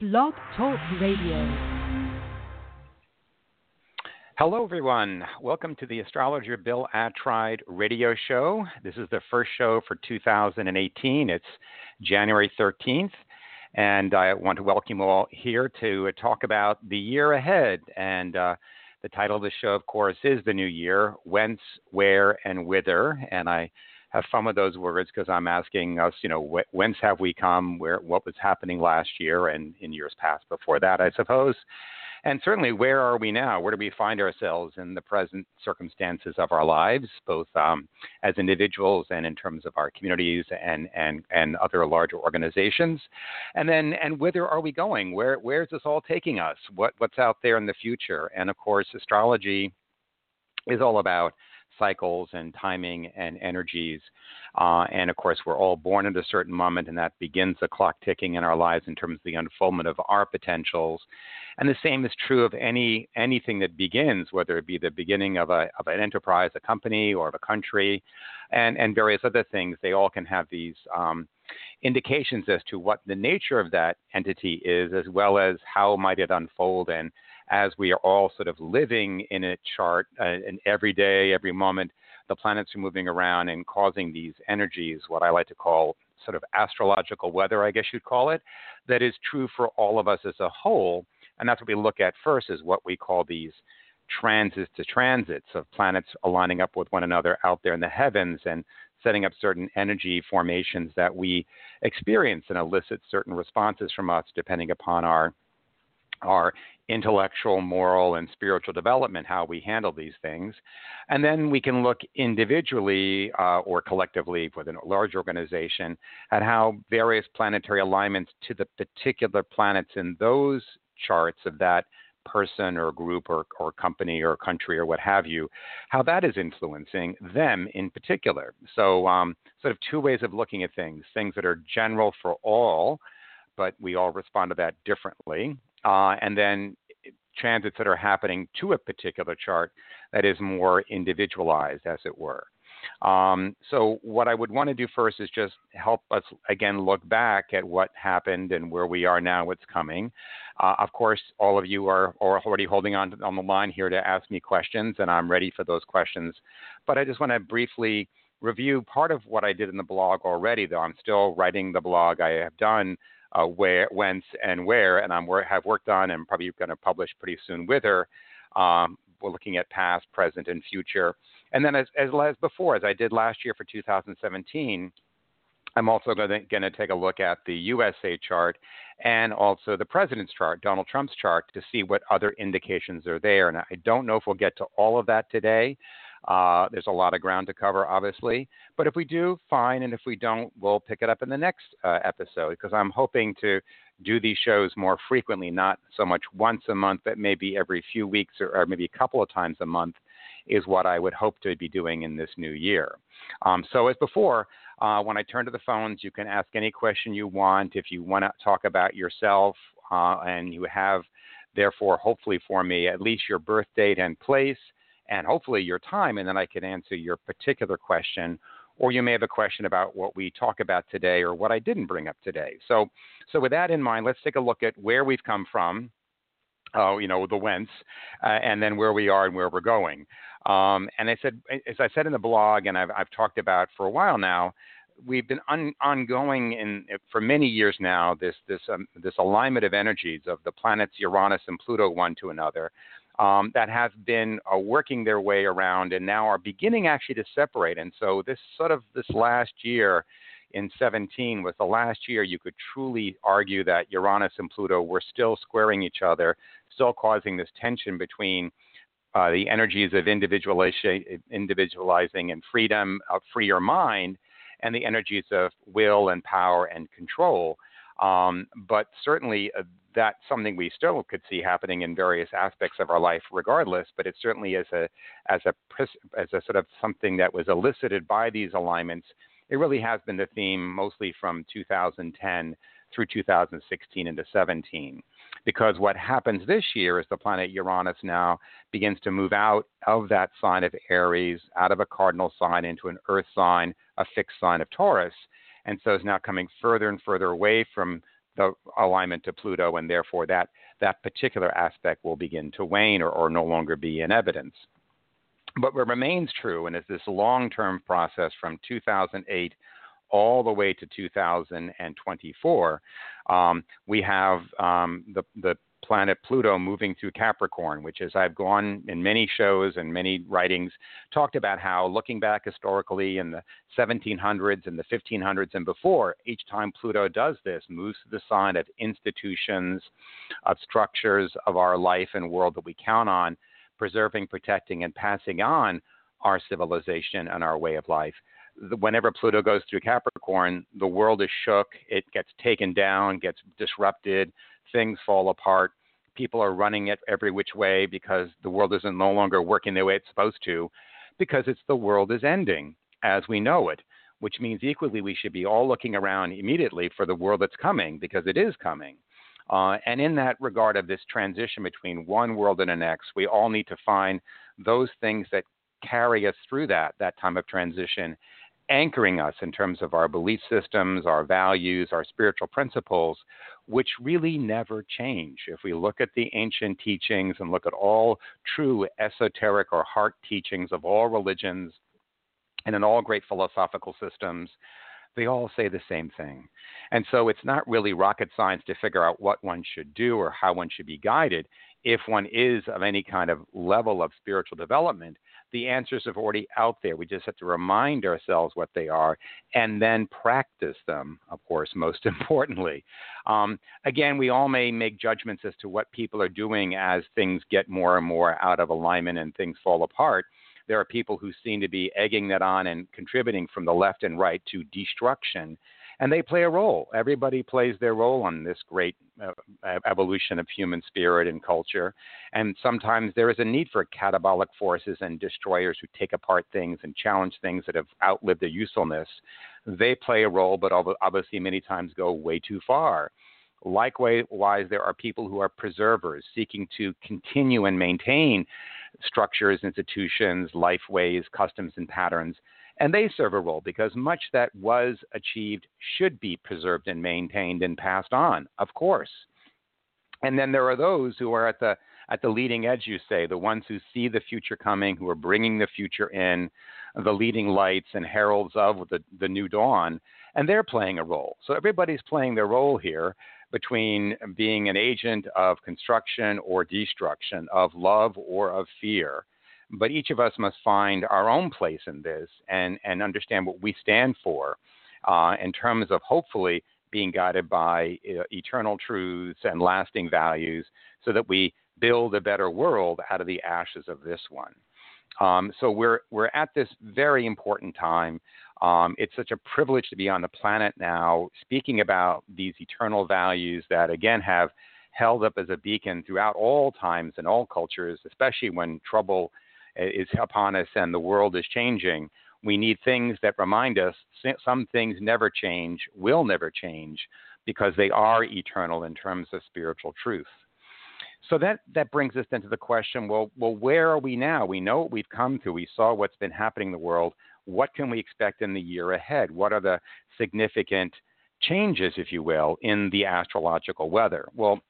Blog Talk Radio. Hello, everyone. Welcome to the Astrologer Bill Attride radio show. This is the first show for 2018. It's January 13th, and I want to welcome you all here to talk about the year ahead. And uh, the title of the show, of course, is The New Year Whence, Where, and Whither. And I have fun with those words because I'm asking us, you know, wh- whence have we come? Where what was happening last year and in years past before that, I suppose. And certainly, where are we now? Where do we find ourselves in the present circumstances of our lives, both um, as individuals and in terms of our communities and, and, and other larger organizations? And then, and whither are we going? Where, where is this all taking us? What, what's out there in the future? And of course, astrology is all about cycles and timing and energies. Uh, and of course, we're all born at a certain moment, and that begins the clock ticking in our lives in terms of the unfoldment of our potentials. And the same is true of any anything that begins, whether it be the beginning of a of an enterprise, a company, or of a country, and and various other things. They all can have these. Um, indications as to what the nature of that entity is, as well as how might it unfold and as we are all sort of living in a chart uh, and every day, every moment, the planets are moving around and causing these energies, what I like to call sort of astrological weather, I guess you'd call it, that is true for all of us as a whole. And that's what we look at first is what we call these transits to transits of planets aligning up with one another out there in the heavens and setting up certain energy formations that we experience and elicit certain responses from us depending upon our our intellectual, moral, and spiritual development, how we handle these things. And then we can look individually uh, or collectively within a large organization at how various planetary alignments to the particular planets in those charts of that person or group or, or company or country or what have you, how that is influencing them in particular. So, um, sort of two ways of looking at things things that are general for all, but we all respond to that differently uh, and then transits that are happening to a particular chart that is more individualized, as it were. Um, so, what I would want to do first is just help us again look back at what happened and where we are now, what's coming. Uh, of course, all of you are, are already holding on to, on the line here to ask me questions, and I'm ready for those questions. But I just want to briefly review part of what I did in the blog already, though I'm still writing the blog. I have done uh, where, whence, and where, and I'm have worked on and probably going to publish pretty soon whither. Um, we're looking at past, present, and future. And then, as, as, as before, as I did last year for 2017, I'm also going to take a look at the USA chart and also the president's chart, Donald Trump's chart, to see what other indications are there. And I don't know if we'll get to all of that today. Uh, there's a lot of ground to cover, obviously. But if we do, fine. And if we don't, we'll pick it up in the next uh, episode because I'm hoping to do these shows more frequently, not so much once a month, but maybe every few weeks or, or maybe a couple of times a month is what I would hope to be doing in this new year. Um, so, as before, uh, when I turn to the phones, you can ask any question you want. If you want to talk about yourself uh, and you have, therefore, hopefully for me, at least your birth date and place and hopefully your time, and then I can answer your particular question. Or you may have a question about what we talk about today or what I didn't bring up today. So, so with that in mind, let's take a look at where we've come from, uh, you know, the whence, uh, and then where we are and where we're going. Um, and I said, as I said in the blog, and I've, I've talked about for a while now, we've been un, ongoing in for many years now. This this um, this alignment of energies of the planets Uranus and Pluto one to another, um, that have been uh, working their way around and now are beginning actually to separate. And so this sort of this last year in 17 was the last year you could truly argue that Uranus and Pluto were still squaring each other, still causing this tension between uh, the energies of individualizing, and freedom, of freer mind, and the energies of will and power and control. Um, but certainly, uh, that's something we still could see happening in various aspects of our life, regardless. But it certainly as a as a as a sort of something that was elicited by these alignments. It really has been the theme mostly from 2010 through 2016 into 17. Because what happens this year is the planet Uranus now begins to move out of that sign of Aries, out of a cardinal sign into an earth sign, a fixed sign of Taurus. And so is now coming further and further away from the alignment to Pluto, and therefore that that particular aspect will begin to wane or, or no longer be in evidence. But what remains true, and is this long-term process from 2008 all the way to 2024, um, we have um, the, the planet Pluto moving through Capricorn, which is I've gone in many shows and many writings talked about how looking back historically in the 1700s and the 1500s and before, each time Pluto does this, moves to the sign of institutions, of structures of our life and world that we count on, preserving, protecting, and passing on our civilization and our way of life. Whenever Pluto goes through Capricorn, the world is shook, it gets taken down, gets disrupted, things fall apart. People are running it every which way because the world isn't no longer working the way it's supposed to, because it's the world is ending as we know it, which means equally we should be all looking around immediately for the world that's coming because it is coming. Uh, and in that regard of this transition between one world and the next, we all need to find those things that carry us through that that time of transition anchoring us in terms of our belief systems, our values, our spiritual principles, which really never change. If we look at the ancient teachings and look at all true esoteric or heart teachings of all religions and in all great philosophical systems, they all say the same thing. And so it's not really rocket science to figure out what one should do or how one should be guided if one is of any kind of level of spiritual development the answers are already out there. We just have to remind ourselves what they are and then practice them, of course, most importantly. Um, again, we all may make judgments as to what people are doing as things get more and more out of alignment and things fall apart. There are people who seem to be egging that on and contributing from the left and right to destruction and they play a role. Everybody plays their role on this great uh, evolution of human spirit and culture. And sometimes there is a need for catabolic forces and destroyers who take apart things and challenge things that have outlived their usefulness. They play a role, but obviously many times go way too far. Likewise, there are people who are preservers, seeking to continue and maintain structures, institutions, life ways, customs, and patterns and they serve a role because much that was achieved should be preserved and maintained and passed on, of course. And then there are those who are at the at the leading edge, you say, the ones who see the future coming, who are bringing the future in, the leading lights and heralds of the, the new dawn, and they're playing a role. So everybody's playing their role here between being an agent of construction or destruction, of love or of fear. But each of us must find our own place in this and, and understand what we stand for uh, in terms of hopefully being guided by uh, eternal truths and lasting values so that we build a better world out of the ashes of this one. Um, so we're, we're at this very important time. Um, it's such a privilege to be on the planet now, speaking about these eternal values that, again, have held up as a beacon throughout all times and all cultures, especially when trouble is upon us and the world is changing, we need things that remind us some things never change, will never change, because they are eternal in terms of spiritual truth. So that, that brings us then to the question well, well, where are we now? We know what we've come to. We saw what's been happening in the world. What can we expect in the year ahead? What are the significant changes, if you will, in the astrological weather? Well,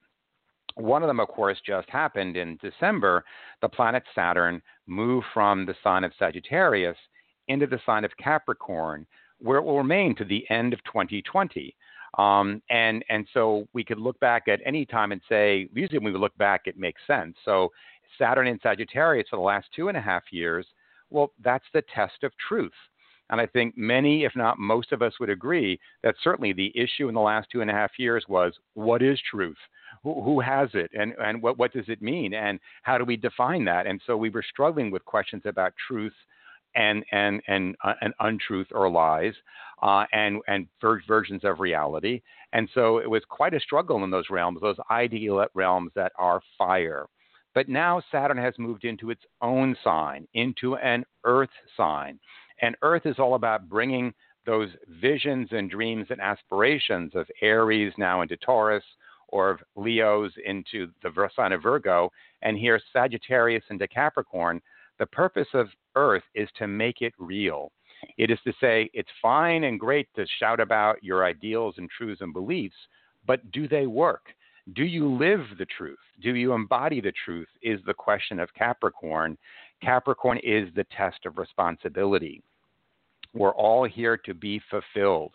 one of them, of course, just happened in December. The planet Saturn moved from the sign of Sagittarius into the sign of Capricorn, where it will remain to the end of 2020. Um, and and so we could look back at any time and say, usually when we look back, it makes sense. So Saturn in Sagittarius for the last two and a half years, well, that's the test of truth. And I think many, if not most of us, would agree that certainly the issue in the last two and a half years was what is truth? Who, has it and, and what, what does it mean and how do we define that? And so we were struggling with questions about truth and and and, uh, and untruth or lies, uh, and and ver- versions of reality. And so it was quite a struggle in those realms, those ideal realms that are fire. But now Saturn has moved into its own sign, into an Earth sign, and Earth is all about bringing those visions and dreams and aspirations of Aries now into Taurus, or of Leo's into the sign of Virgo, and here Sagittarius into Capricorn, the purpose of Earth is to make it real. It is to say it's fine and great to shout about your ideals and truths and beliefs, but do they work? Do you live the truth? Do you embody the truth? Is the question of Capricorn. Capricorn is the test of responsibility. We're all here to be fulfilled.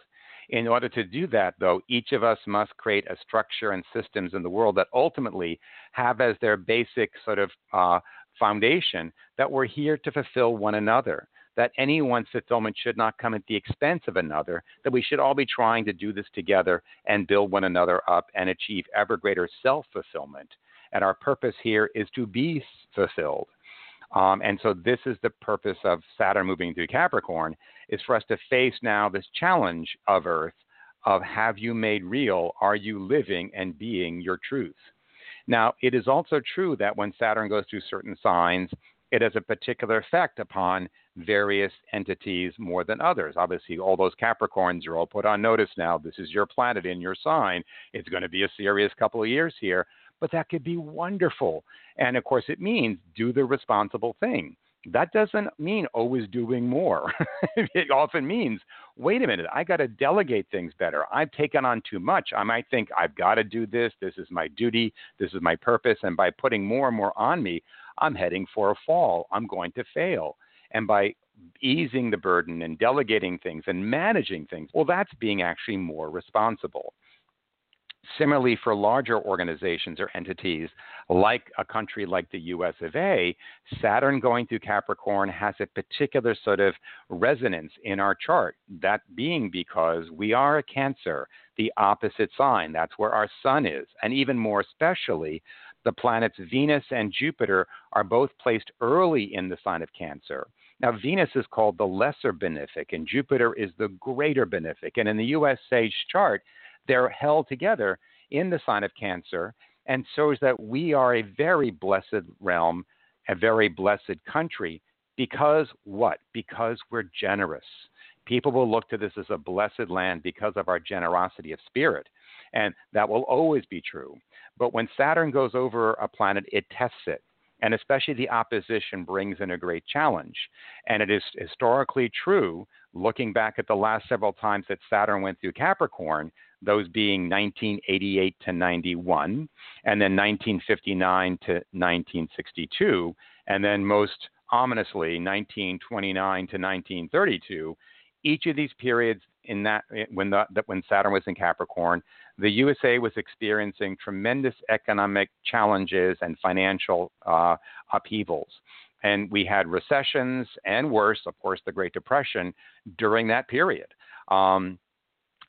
In order to do that, though, each of us must create a structure and systems in the world that ultimately have as their basic sort of uh, foundation that we're here to fulfill one another. That any one's fulfillment should not come at the expense of another, that we should all be trying to do this together and build one another up and achieve ever greater self fulfillment. And our purpose here is to be fulfilled. Um, and so this is the purpose of Saturn moving through Capricorn is for us to face now this challenge of Earth of have you made real, are you living and being your truth? Now, it is also true that when Saturn goes through certain signs, it has a particular effect upon various entities more than others. Obviously, all those Capricorns are all put on notice now. This is your planet in your sign. It's going to be a serious couple of years here but that could be wonderful. And of course, it means do the responsible thing. That doesn't mean always doing more. it often means, wait a minute, I got to delegate things better. I've taken on too much. I might think I've got to do this. This is my duty. This is my purpose. And by putting more and more on me, I'm heading for a fall. I'm going to fail. And by easing the burden and delegating things and managing things, well, that's being actually more responsible. Similarly, for larger organizations or entities, like a country like the US of A, Saturn going through Capricorn has a particular sort of resonance in our chart. That being because we are a Cancer, the opposite sign. That's where our sun is. And even more especially, the planets Venus and Jupiter are both placed early in the sign of Cancer. Now, Venus is called the lesser benefic, and Jupiter is the greater benefic. And in the US Sage chart, they're held together in the sign of Cancer and shows that we are a very blessed realm, a very blessed country. Because what? Because we're generous. People will look to this as a blessed land because of our generosity of spirit. And that will always be true. But when Saturn goes over a planet, it tests it. And especially the opposition brings in a great challenge. And it is historically true, looking back at the last several times that Saturn went through Capricorn, those being 1988 to 91, and then 1959 to 1962, and then most ominously 1929 to 1932. Each of these periods in that when the, when Saturn was in Capricorn, the USA was experiencing tremendous economic challenges and financial uh, upheavals. And we had recessions and worse, of course, the Great Depression during that period. Um,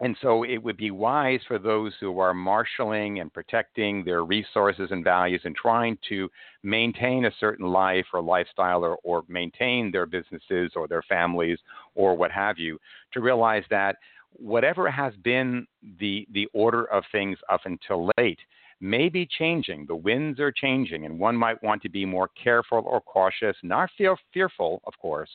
and so it would be wise for those who are marshaling and protecting their resources and values and trying to maintain a certain life or lifestyle or, or maintain their businesses or their families or what have you to realize that whatever has been the, the order of things up until late may be changing. The winds are changing, and one might want to be more careful or cautious, not feel fearful, of course.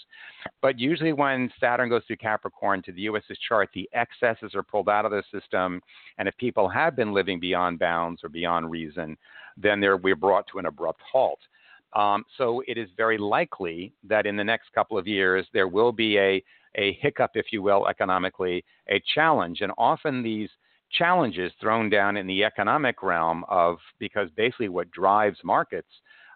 But usually, when Saturn goes through Capricorn to the US's chart, the excesses are pulled out of the system. And if people have been living beyond bounds or beyond reason, then they're, we're brought to an abrupt halt. Um, so it is very likely that in the next couple of years, there will be a, a hiccup, if you will, economically, a challenge. And often these challenges thrown down in the economic realm of because basically what drives markets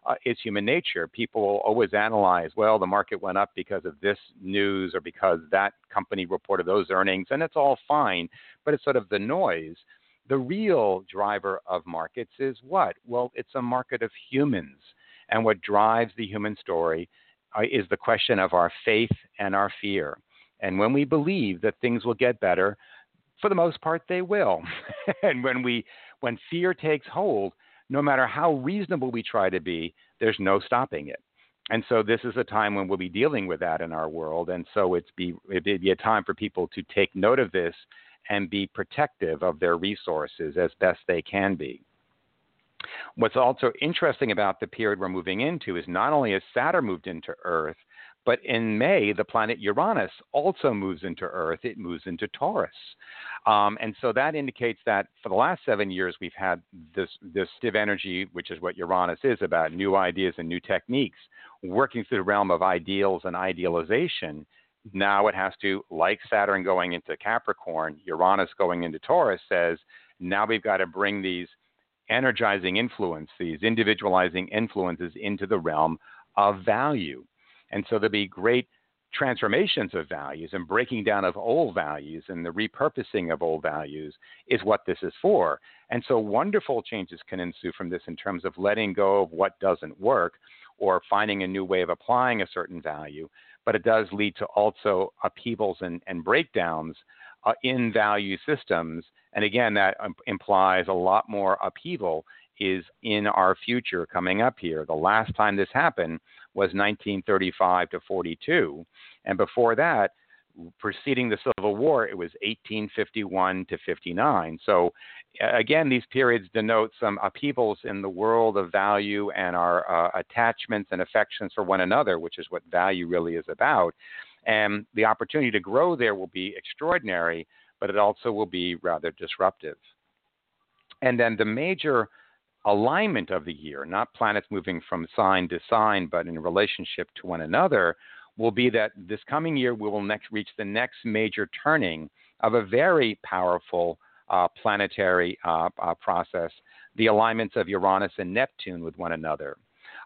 uh, is human nature. People will always analyze, well, the market went up because of this news or because that company reported those earnings, and it's all fine, but it's sort of the noise. The real driver of markets is what? Well, it's a market of humans. And what drives the human story uh, is the question of our faith and our fear. And when we believe that things will get better, for the most part, they will. and when we when fear takes hold, no matter how reasonable we try to be, there's no stopping it. And so this is a time when we'll be dealing with that in our world. And so it's be it'd be a time for people to take note of this and be protective of their resources as best they can be. What's also interesting about the period we're moving into is not only has Saturn moved into Earth, but in May, the planet Uranus also moves into Earth. It moves into Taurus. Um, and so that indicates that for the last seven years, we've had this, this stiff energy, which is what Uranus is about new ideas and new techniques, working through the realm of ideals and idealization. Now it has to, like Saturn going into Capricorn, Uranus going into Taurus says, Now we've got to bring these energizing influence, these individualizing influences into the realm of value. And so there'll be great transformations of values and breaking down of old values and the repurposing of old values is what this is for. And so wonderful changes can ensue from this in terms of letting go of what doesn't work or finding a new way of applying a certain value. But it does lead to also upheavals and, and breakdowns uh, in value systems. And again, that um, implies a lot more upheaval is in our future coming up here. The last time this happened was 1935 to 42. And before that, preceding the Civil War, it was 1851 to 59. So, again, these periods denote some upheavals in the world of value and our uh, attachments and affections for one another, which is what value really is about. And the opportunity to grow there will be extraordinary, but it also will be rather disruptive. And then the major alignment of the year, not planets moving from sign to sign, but in relationship to one another, will be that this coming year we will next reach the next major turning of a very powerful uh, planetary uh, uh, process, the alignments of Uranus and Neptune with one another.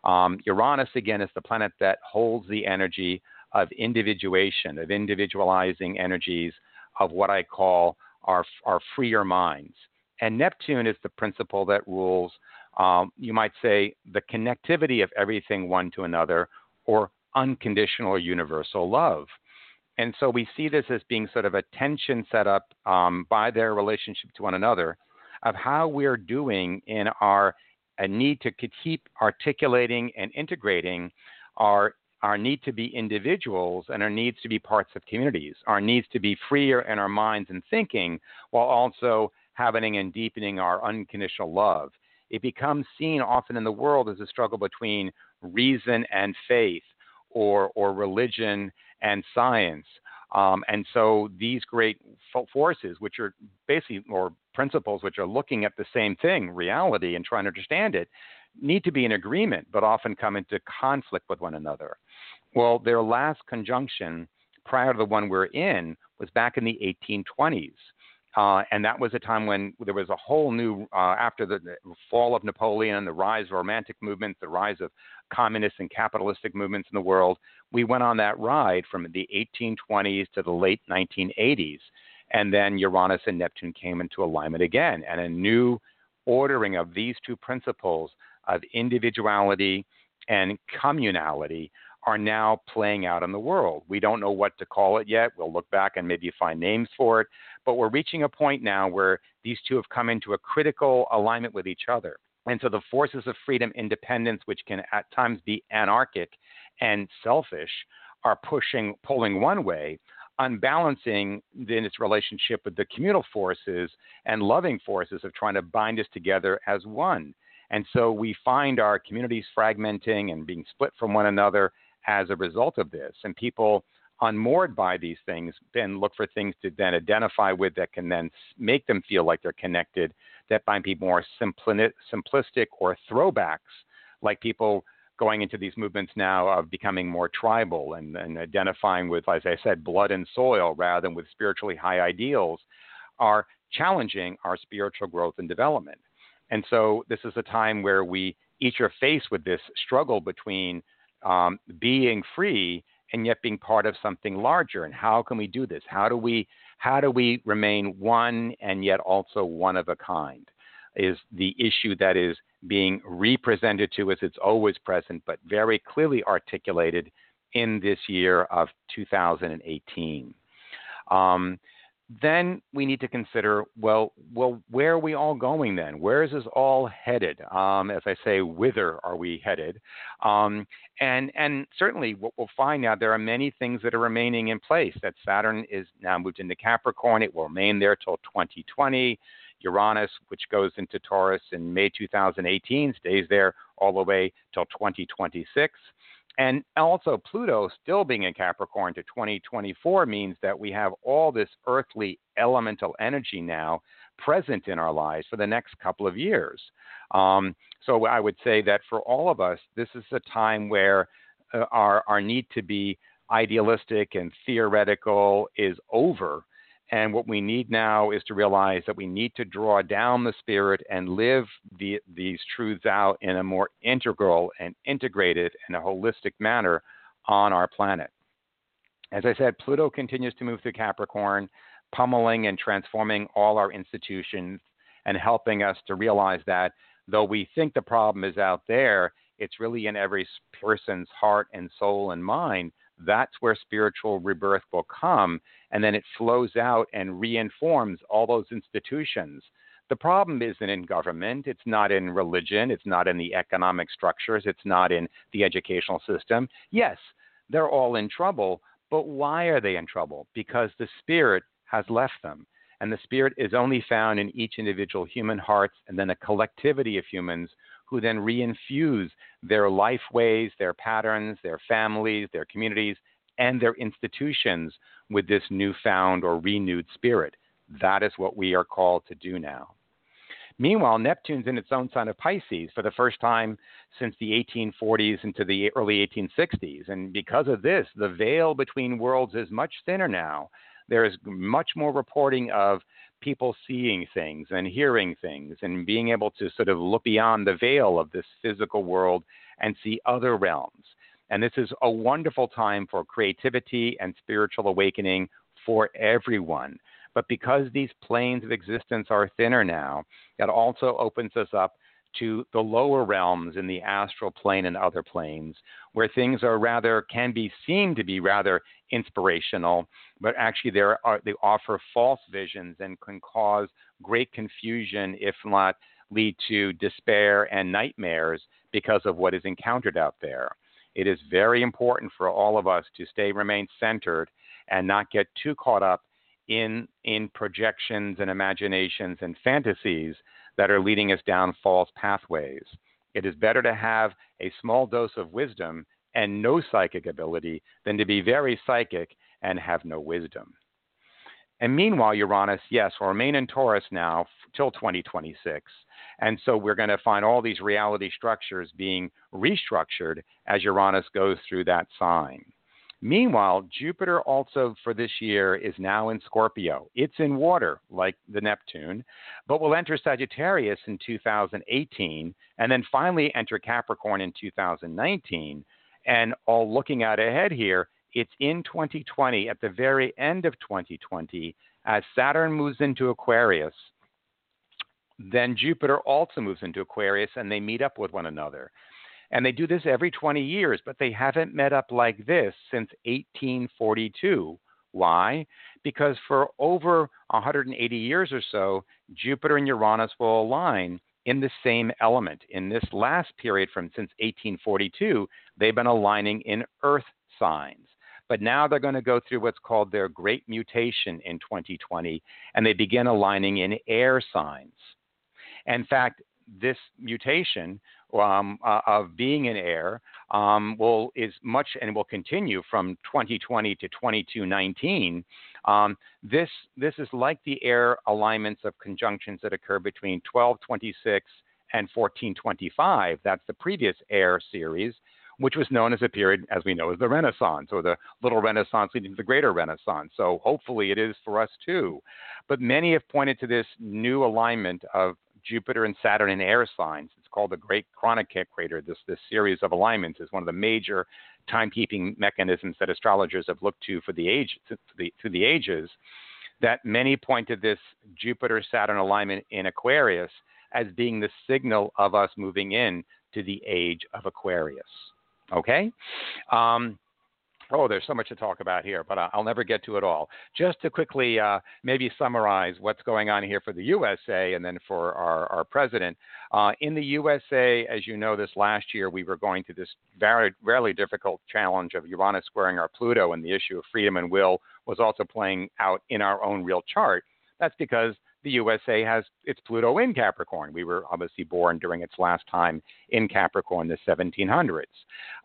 Um, Uranus, again, is the planet that holds the energy of individuation, of individualizing energies of what I call our, our freer minds. And Neptune is the principle that rules, um, you might say, the connectivity of everything one to another, or unconditional or universal love. And so we see this as being sort of a tension set up um, by their relationship to one another of how we're doing in our need to keep articulating and integrating our our need to be individuals and our needs to be parts of communities, our needs to be freer in our minds and thinking, while also having and deepening our unconditional love. It becomes seen often in the world as a struggle between reason and faith, or, or religion and science. Um, and so these great forces, which are basically, or principles, which are looking at the same thing, reality, and trying to understand it, need to be in agreement, but often come into conflict with one another. Well, their last conjunction prior to the one we're in was back in the 1820s. Uh, and that was a time when there was a whole new, uh, after the fall of Napoleon, the rise of romantic movements, the rise of communist and capitalistic movements in the world. We went on that ride from the 1820s to the late 1980s. And then Uranus and Neptune came into alignment again. And a new ordering of these two principles of individuality and communality are now playing out in the world. We don't know what to call it yet. We'll look back and maybe find names for it. But we're reaching a point now where these two have come into a critical alignment with each other. And so the forces of freedom, independence, which can at times be anarchic and selfish, are pushing, pulling one way, unbalancing in its relationship with the communal forces and loving forces of trying to bind us together as one. And so we find our communities fragmenting and being split from one another as a result of this. And people unmoored by these things then look for things to then identify with that can then make them feel like they're connected, that might be more simplistic or throwbacks, like people going into these movements now of becoming more tribal and, and identifying with, as I said, blood and soil rather than with spiritually high ideals, are challenging our spiritual growth and development. And so this is a time where we each are faced with this struggle between um, being free and yet being part of something larger. And how can we do this? How do we how do we remain one and yet also one of a kind? Is the issue that is being represented to us. It's always present, but very clearly articulated in this year of 2018. Um, then we need to consider well, well, where are we all going then? Where is this all headed? Um, as I say, whither are we headed? Um, and and certainly, what we'll find now, there are many things that are remaining in place. That Saturn is now moved into Capricorn; it will remain there till 2020. Uranus, which goes into Taurus in May 2018, stays there all the way till 2026. And also, Pluto still being in Capricorn to 2024 means that we have all this earthly elemental energy now present in our lives for the next couple of years. Um, so I would say that for all of us, this is a time where uh, our, our need to be idealistic and theoretical is over. And what we need now is to realize that we need to draw down the spirit and live the, these truths out in a more integral and integrated and a holistic manner on our planet. As I said, Pluto continues to move through Capricorn, pummeling and transforming all our institutions and helping us to realize that though we think the problem is out there, it's really in every person's heart and soul and mind that's where spiritual rebirth will come. And then it flows out and reinforms all those institutions. The problem isn't in government, it's not in religion, it's not in the economic structures, it's not in the educational system. Yes, they're all in trouble, but why are they in trouble? Because the spirit has left them. And the spirit is only found in each individual human hearts and then a collectivity of humans who then reinfuse their life ways, their patterns, their families, their communities, and their institutions with this newfound or renewed spirit. That is what we are called to do now. Meanwhile, Neptune's in its own sign of Pisces for the first time since the 1840s into the early 1860s. And because of this, the veil between worlds is much thinner now. There is much more reporting of people seeing things and hearing things and being able to sort of look beyond the veil of this physical world and see other realms. And this is a wonderful time for creativity and spiritual awakening for everyone. But because these planes of existence are thinner now, that also opens us up to the lower realms in the astral plane and other planes, where things are rather can be seen to be rather inspirational, but actually there are, they offer false visions and can cause great confusion, if not lead to despair and nightmares because of what is encountered out there. It is very important for all of us to stay remain centered and not get too caught up in in projections and imaginations and fantasies that are leading us down false pathways. It is better to have a small dose of wisdom and no psychic ability than to be very psychic and have no wisdom. And meanwhile, Uranus, yes, will remain in Taurus now till 2026. And so we're going to find all these reality structures being restructured as Uranus goes through that sign. Meanwhile, Jupiter also for this year is now in Scorpio. It's in water, like the Neptune, but will enter Sagittarius in 2018 and then finally enter Capricorn in 2019. And all looking out ahead here, it's in 2020, at the very end of 2020, as Saturn moves into Aquarius. Then Jupiter also moves into Aquarius and they meet up with one another. And they do this every 20 years, but they haven't met up like this since 1842. Why? Because for over 180 years or so, Jupiter and Uranus will align in the same element. In this last period from since 1842, they've been aligning in earth signs. But now they're going to go through what's called their great mutation in 2020, and they begin aligning in air signs. In fact, this mutation um, uh, of being in air um, will is much and will continue from 2020 to 2219. Um, this this is like the air alignments of conjunctions that occur between 1226 and 1425. That's the previous air series, which was known as a period, as we know, as the Renaissance or the little Renaissance leading to the greater Renaissance. So hopefully it is for us too. But many have pointed to this new alignment of Jupiter and Saturn in air signs. It's called the Great Chronocrator. This, this series of alignments is one of the major timekeeping mechanisms that astrologers have looked to for the age to the, the ages. That many point to this Jupiter Saturn alignment in Aquarius as being the signal of us moving in to the age of Aquarius. Okay? Um, Oh, there's so much to talk about here, but I'll never get to it all. Just to quickly uh, maybe summarize what's going on here for the USA and then for our, our president. Uh, in the USA, as you know, this last year we were going through this very, very difficult challenge of Uranus squaring our Pluto, and the issue of freedom and will was also playing out in our own real chart. That's because the USA has its Pluto in Capricorn. We were obviously born during its last time in Capricorn, the 1700s.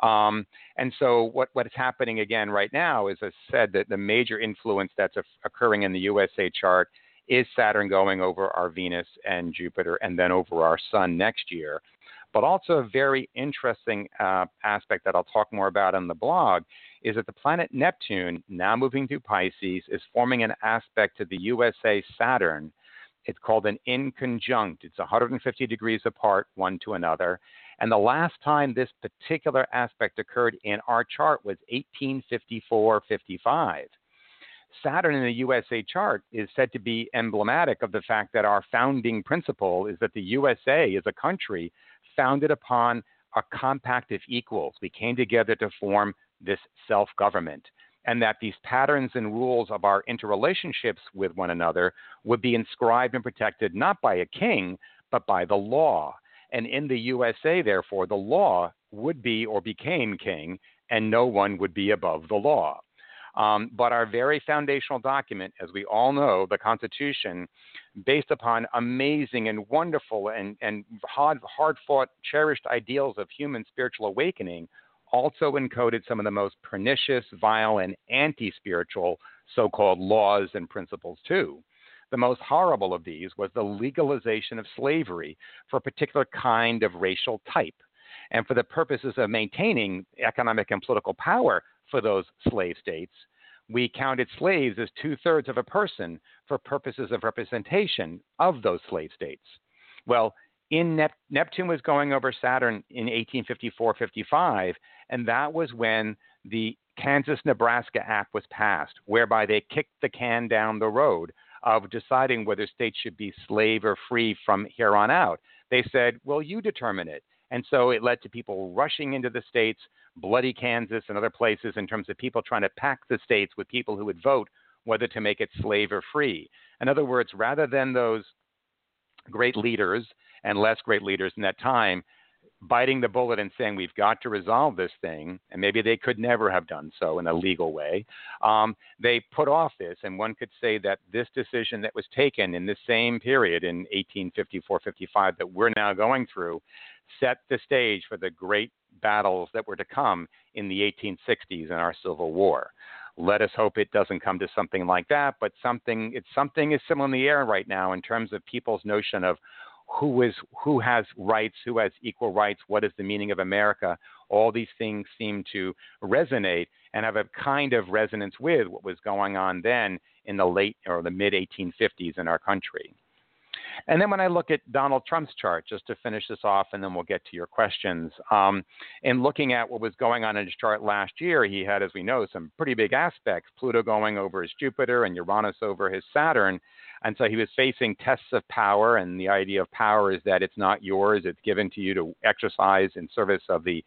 Um, and so, what, what is happening again right now is, as I said, that the major influence that's occurring in the USA chart is Saturn going over our Venus and Jupiter and then over our Sun next year. But also, a very interesting uh, aspect that I'll talk more about on the blog is that the planet Neptune, now moving through Pisces, is forming an aspect to the USA Saturn. It's called an inconjunct. It's 150 degrees apart, one to another. And the last time this particular aspect occurred in our chart was 1854 55. Saturn in the USA chart is said to be emblematic of the fact that our founding principle is that the USA is a country founded upon a compact of equals. We came together to form this self government, and that these patterns and rules of our interrelationships with one another would be inscribed and protected not by a king, but by the law. And in the USA, therefore, the law would be or became king, and no one would be above the law. Um, but our very foundational document, as we all know, the Constitution, based upon amazing and wonderful and, and hard, hard fought, cherished ideals of human spiritual awakening, also encoded some of the most pernicious, vile, and anti spiritual so called laws and principles, too. The most horrible of these was the legalization of slavery for a particular kind of racial type. And for the purposes of maintaining economic and political power for those slave states, we counted slaves as two thirds of a person for purposes of representation of those slave states. Well, in Nep- Neptune was going over Saturn in 1854 55, and that was when the Kansas Nebraska Act was passed, whereby they kicked the can down the road of deciding whether states should be slave or free from here on out. They said, well, you determine it. And so it led to people rushing into the states, bloody Kansas and other places, in terms of people trying to pack the states with people who would vote whether to make it slave or free. In other words, rather than those great leaders and less great leaders in that time biting the bullet and saying we've got to resolve this thing, and maybe they could never have done so in a legal way. Um, they put off this, and one could say that this decision that was taken in the same period in 1854-55 that we're now going through set the stage for the great battles that were to come in the 1860s in our Civil War. Let us hope it doesn't come to something like that, but something it's something is similar in the air right now in terms of people's notion of who is who has rights, who has equal rights, what is the meaning of America. All these things seem to resonate and have a kind of resonance with what was going on then in the late or the mid 1850s in our country. And then when I look at Donald Trump's chart, just to finish this off, and then we'll get to your questions. Um, in looking at what was going on in his chart last year, he had, as we know, some pretty big aspects Pluto going over his Jupiter and Uranus over his Saturn. And so he was facing tests of power, and the idea of power is that it's not yours, it's given to you to exercise in service of the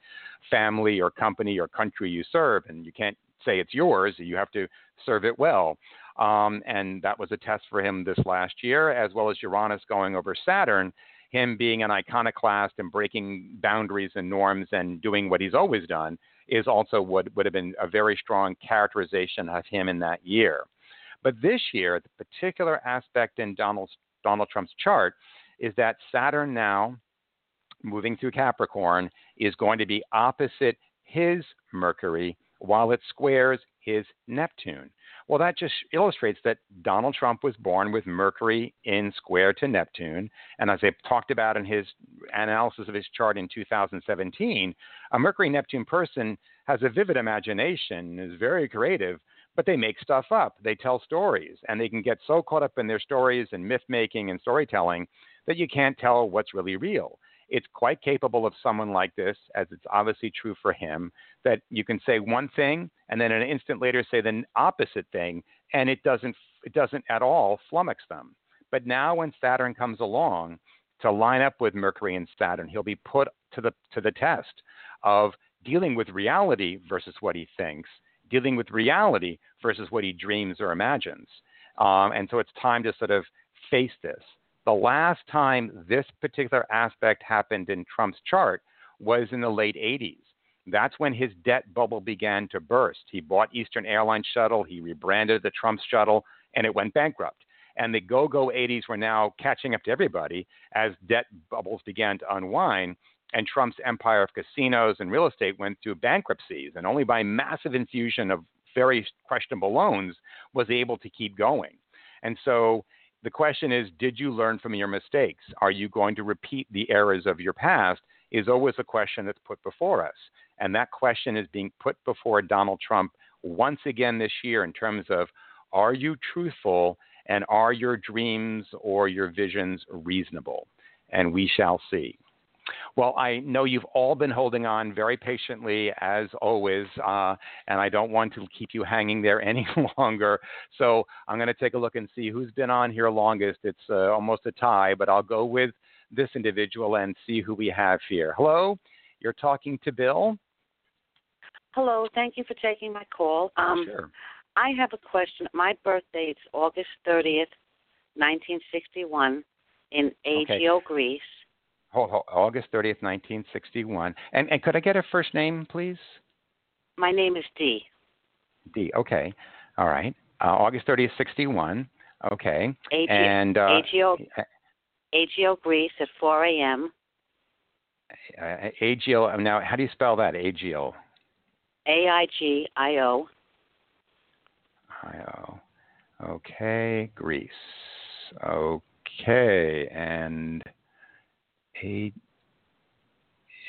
family or company or country you serve. And you can't say it's yours, you have to serve it well. Um, and that was a test for him this last year, as well as Uranus going over Saturn, him being an iconoclast and breaking boundaries and norms and doing what he's always done is also what would have been a very strong characterization of him in that year. But this year, the particular aspect in Donald, Donald Trump's chart is that Saturn now, moving through Capricorn, is going to be opposite his Mercury while it squares his Neptune. Well, that just illustrates that Donald Trump was born with Mercury in square to Neptune. And as I talked about in his analysis of his chart in 2017, a Mercury Neptune person has a vivid imagination, is very creative, but they make stuff up. They tell stories, and they can get so caught up in their stories and myth making and storytelling that you can't tell what's really real. It's quite capable of someone like this, as it's obviously true for him, that you can say one thing and then an instant later say the opposite thing, and it doesn't it doesn't at all flummox them. But now when Saturn comes along to line up with Mercury and Saturn, he'll be put to the to the test of dealing with reality versus what he thinks dealing with reality versus what he dreams or imagines. Um, and so it's time to sort of face this. The last time this particular aspect happened in Trump's chart was in the late 80s. That's when his debt bubble began to burst. He bought Eastern Airlines shuttle, he rebranded the Trump shuttle, and it went bankrupt. And the go go 80s were now catching up to everybody as debt bubbles began to unwind and Trump's empire of casinos and real estate went through bankruptcies, and only by massive infusion of very questionable loans was able to keep going. And so the question is did you learn from your mistakes? Are you going to repeat the errors of your past is always a question that's put before us. And that question is being put before Donald Trump once again this year in terms of are you truthful and are your dreams or your visions reasonable? And we shall see. Well, I know you've all been holding on very patiently, as always, uh, and I don't want to keep you hanging there any longer. So I'm going to take a look and see who's been on here longest. It's uh, almost a tie, but I'll go with this individual and see who we have here. Hello, you're talking to Bill. Hello, thank you for taking my call. Um, sure. I have a question. My birthday is August 30th, 1961, in Aegio, okay. Greece. Hold, hold, August 30th, 1961. And, and could I get a first name, please? My name is Dee. Dee, okay. All right. Uh, August 30th, 61. Okay. And uh, Aegio, Aegio, Greece at 4 a.m. Uh, Aegio, now how do you spell that? Aegio. A I G I O. I O. Okay, Greece. Okay, and a.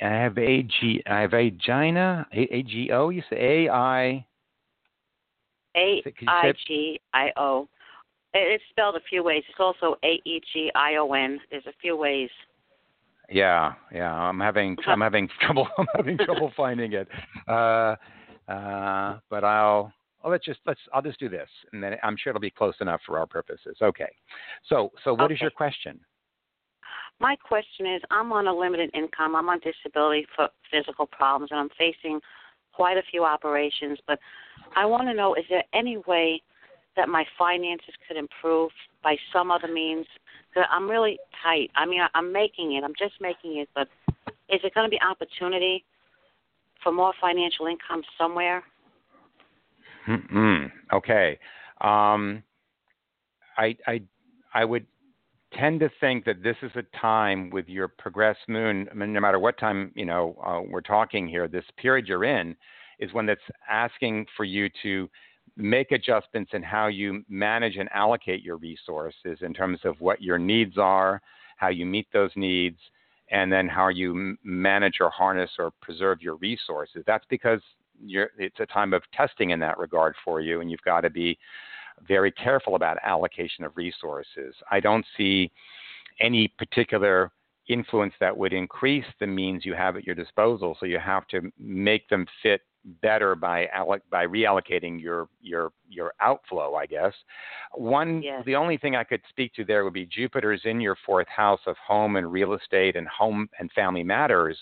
I have A G. I have Agina. A G O. You say A I. A I G I O. It's spelled a few ways. It's also A E G I O N. There's a few ways. Yeah, yeah. I'm having I'm having trouble I'm having trouble finding it. Uh, uh, but I'll oh, let's just let's I'll just do this, and then I'm sure it'll be close enough for our purposes. Okay. So so what okay. is your question? My question is, I'm on a limited income. I'm on disability for physical problems, and I'm facing quite a few operations. But I want to know: is there any way that my finances could improve by some other means? Because I'm really tight. I mean, I'm making it. I'm just making it, but is it going to be opportunity for more financial income somewhere? mm Okay. Um, I I I would tend to think that this is a time with your progressed moon. I mean, no matter what time you know uh, we're talking here, this period you're in is one that's asking for you to make adjustments in how you manage and allocate your resources in terms of what your needs are, how you meet those needs, and then how you manage or harness or preserve your resources. That's because it's a time of testing in that regard for you, and you've got to be very careful about allocation of resources. I don't see any particular influence that would increase the means you have at your disposal, so you have to make them fit better by by reallocating your your your outflow, I guess. One, yes. the only thing I could speak to there would be Jupiter's in your fourth house of home and real estate and home and family matters.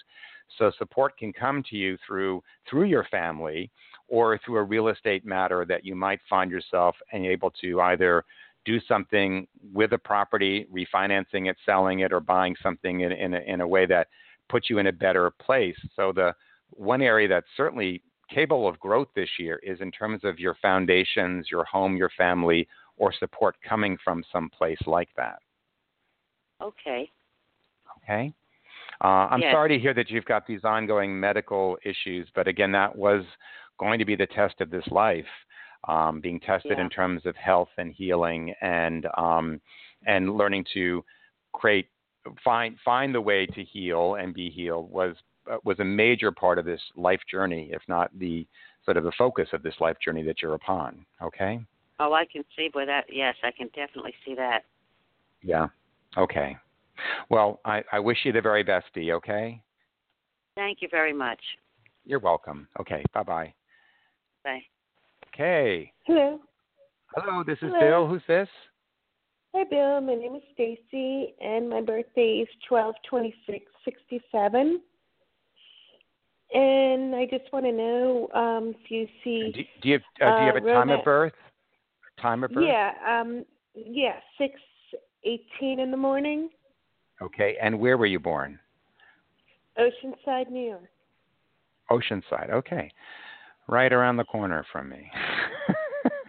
So support can come to you through through your family or through a real estate matter that you might find yourself and able to either do something with a property, refinancing it, selling it, or buying something in, in, a, in a way that puts you in a better place. So the one area that's certainly capable of growth this year is in terms of your foundations, your home, your family, or support coming from some place like that. Okay. Okay. Uh, I'm yes. sorry to hear that you've got these ongoing medical issues, but again, that was going to be the test of this life, um, being tested yeah. in terms of health and healing and um, and learning to create find find the way to heal and be healed was uh, was a major part of this life journey, if not the sort of the focus of this life journey that you're upon. Okay. Oh, I can see where that. Yes, I can definitely see that. Yeah. Okay. Well, I, I wish you the very best, Dee. Okay. Thank you very much. You're welcome. Okay. Bye-bye. Bye. Okay. Hello. Hello. This is Hello. Bill. Who's this? Hi, Bill. My name is Stacy, and my birthday is twelve twenty six sixty seven. And I just want to know um, if you see. Do, do you have, uh, do you have a time of birth? Time of birth? Yeah. Um. Yeah. Six eighteen in the morning. Okay. And where were you born? Oceanside, New York. Oceanside. Okay. Right around the corner from me.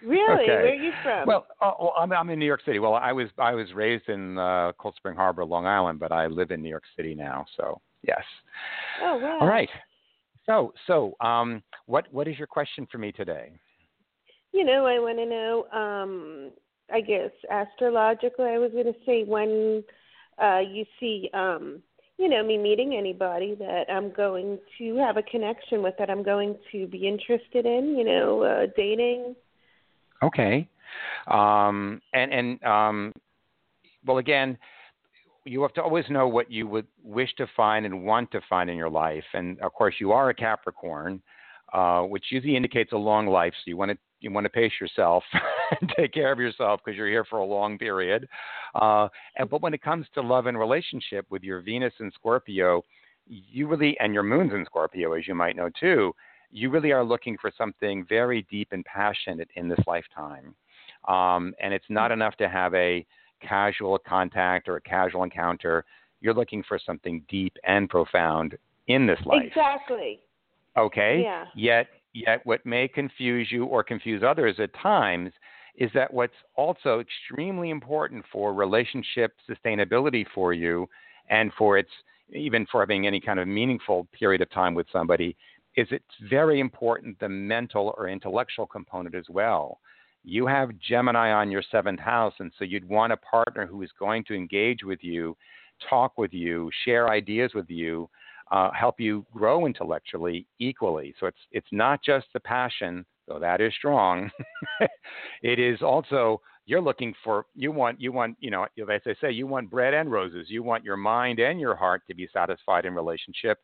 Really? okay. Where are you from? Well, oh, well, I'm, I'm in New York City. Well, I was I was raised in uh, Cold Spring Harbor, Long Island, but I live in New York City now. So yes. oh wow. All right. So so um, what what is your question for me today? You know, I want to know. Um, I guess astrologically, I was going to say when uh, you see um, you know, me meeting anybody that I'm going to have a connection with that I'm going to be interested in, you know, uh, dating. Okay. Um, and and um, well, again, you have to always know what you would wish to find and want to find in your life. And of course, you are a Capricorn, uh, which usually indicates a long life. So you want to you want to pace yourself and take care of yourself because you're here for a long period. Uh, and, but when it comes to love and relationship with your Venus and Scorpio, you really and your moon's in Scorpio, as you might know too. You really are looking for something very deep and passionate in this lifetime. Um, and it's not enough to have a casual contact or a casual encounter. You're looking for something deep and profound in this life. Exactly. Okay? Yeah. Yet yet what may confuse you or confuse others at times is that what's also extremely important for relationship sustainability for you and for its even for having any kind of meaningful period of time with somebody is it's very important the mental or intellectual component as well. You have Gemini on your seventh house, and so you'd want a partner who is going to engage with you, talk with you, share ideas with you, uh, help you grow intellectually equally. So it's it's not just the passion, though that is strong. it is also you're looking for you want you want you know as I say you want bread and roses. You want your mind and your heart to be satisfied in relationship,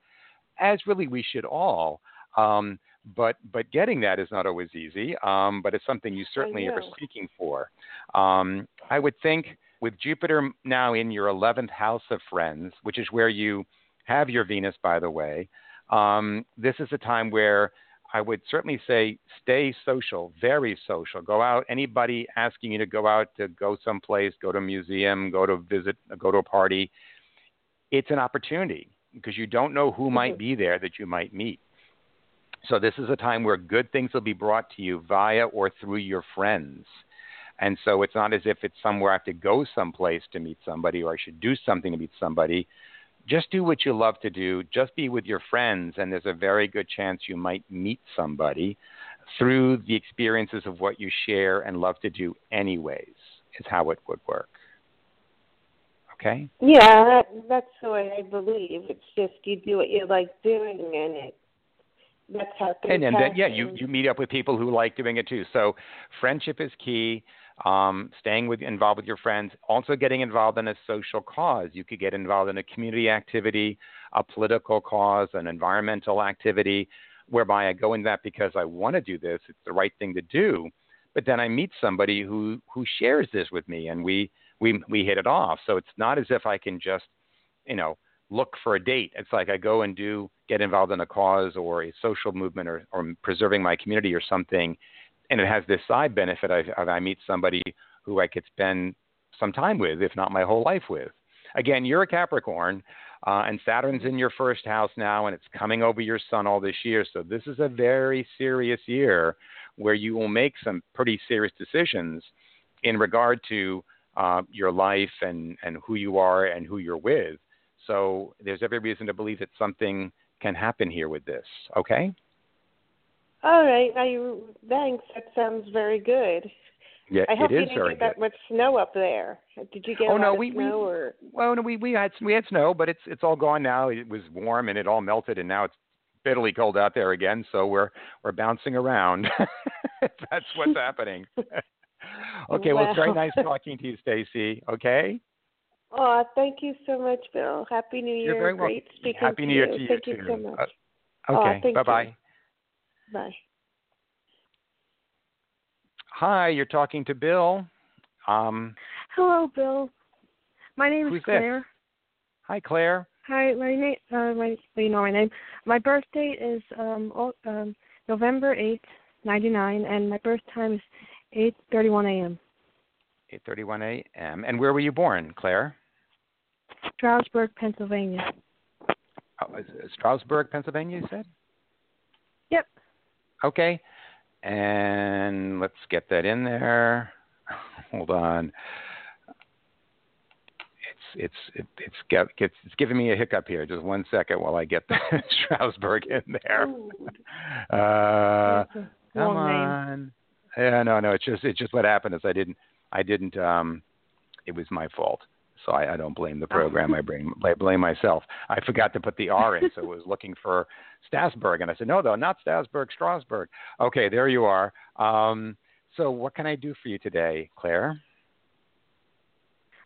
as really we should all. Um, but but getting that is not always easy. Um, but it's something you certainly are seeking for. Um, I would think with Jupiter now in your 11th house of friends, which is where you have your Venus, by the way, um, this is a time where I would certainly say stay social, very social. Go out. Anybody asking you to go out to go someplace, go to a museum, go to visit, go to a party, it's an opportunity because you don't know who might mm-hmm. be there that you might meet. So this is a time where good things will be brought to you via or through your friends. And so it's not as if it's somewhere I have to go someplace to meet somebody or I should do something to meet somebody. Just do what you love to do. Just be with your friends, and there's a very good chance you might meet somebody through the experiences of what you share and love to do, anyways, is how it would work. Okay? Yeah, that, that's the way I believe. It's just you do what you like doing, and it that's how and and then yeah, you you meet up with people who like doing it too. So friendship is key. Um, staying with involved with your friends, also getting involved in a social cause. You could get involved in a community activity, a political cause, an environmental activity, whereby I go in that because I want to do this. It's the right thing to do. But then I meet somebody who who shares this with me, and we we we hit it off. So it's not as if I can just, you know, look for a date. It's like I go and do get involved in a cause or a social movement or, or preserving my community or something, and it has this side benefit. I, I meet somebody who I could spend some time with, if not my whole life with. Again, you're a Capricorn, uh, and Saturn's in your first house now, and it's coming over your sun all this year. So this is a very serious year where you will make some pretty serious decisions in regard to uh, your life and, and who you are and who you're with. So there's every reason to believe that something can happen here with this. Okay. All right. I, thanks. That sounds very good. Yeah, I hope it you is didn't very get that good. much snow up there. Did you get oh, no, we, snow we, or? Well, no, we we had we had snow, but it's it's all gone now. It was warm and it all melted, and now it's bitterly cold out there again. So we're we're bouncing around. That's what's happening. okay, well, it's very nice talking to you, Stacy. Okay. Oh, thank you so much, Bill. Happy New Year. You're very Great welcome. speaking Happy New Year you. to you thank too. you so much. Uh, okay. Oh, bye bye. Bye. Hi, you're talking to Bill. Um, Hello, Bill. My name is Claire. This? Hi, Claire. Hi, my name. Uh, my you know my name. My birth date is um, um November eighth, ninety nine, and my birth time is eight thirty one a.m. 8:31 a.m. And where were you born, Claire? Stroudsburg, Pennsylvania. Oh, Stroudsburg, Pennsylvania, you said? Yep. Okay. And let's get that in there. Hold on. It's it's it's get, it's, it's giving me a hiccup here. Just one second while I get the Stroudsburg in there. Uh, come on. Yeah, no, no. It's just it's just what happened is I didn't I didn't um it was my fault. So I, I don't blame the program. I blame I blame myself. I forgot to put the R in, so it was looking for Strasbourg, and I said, no, though, not Strasbourg, Strasbourg. Okay, there you are. Um, so, what can I do for you today, Claire?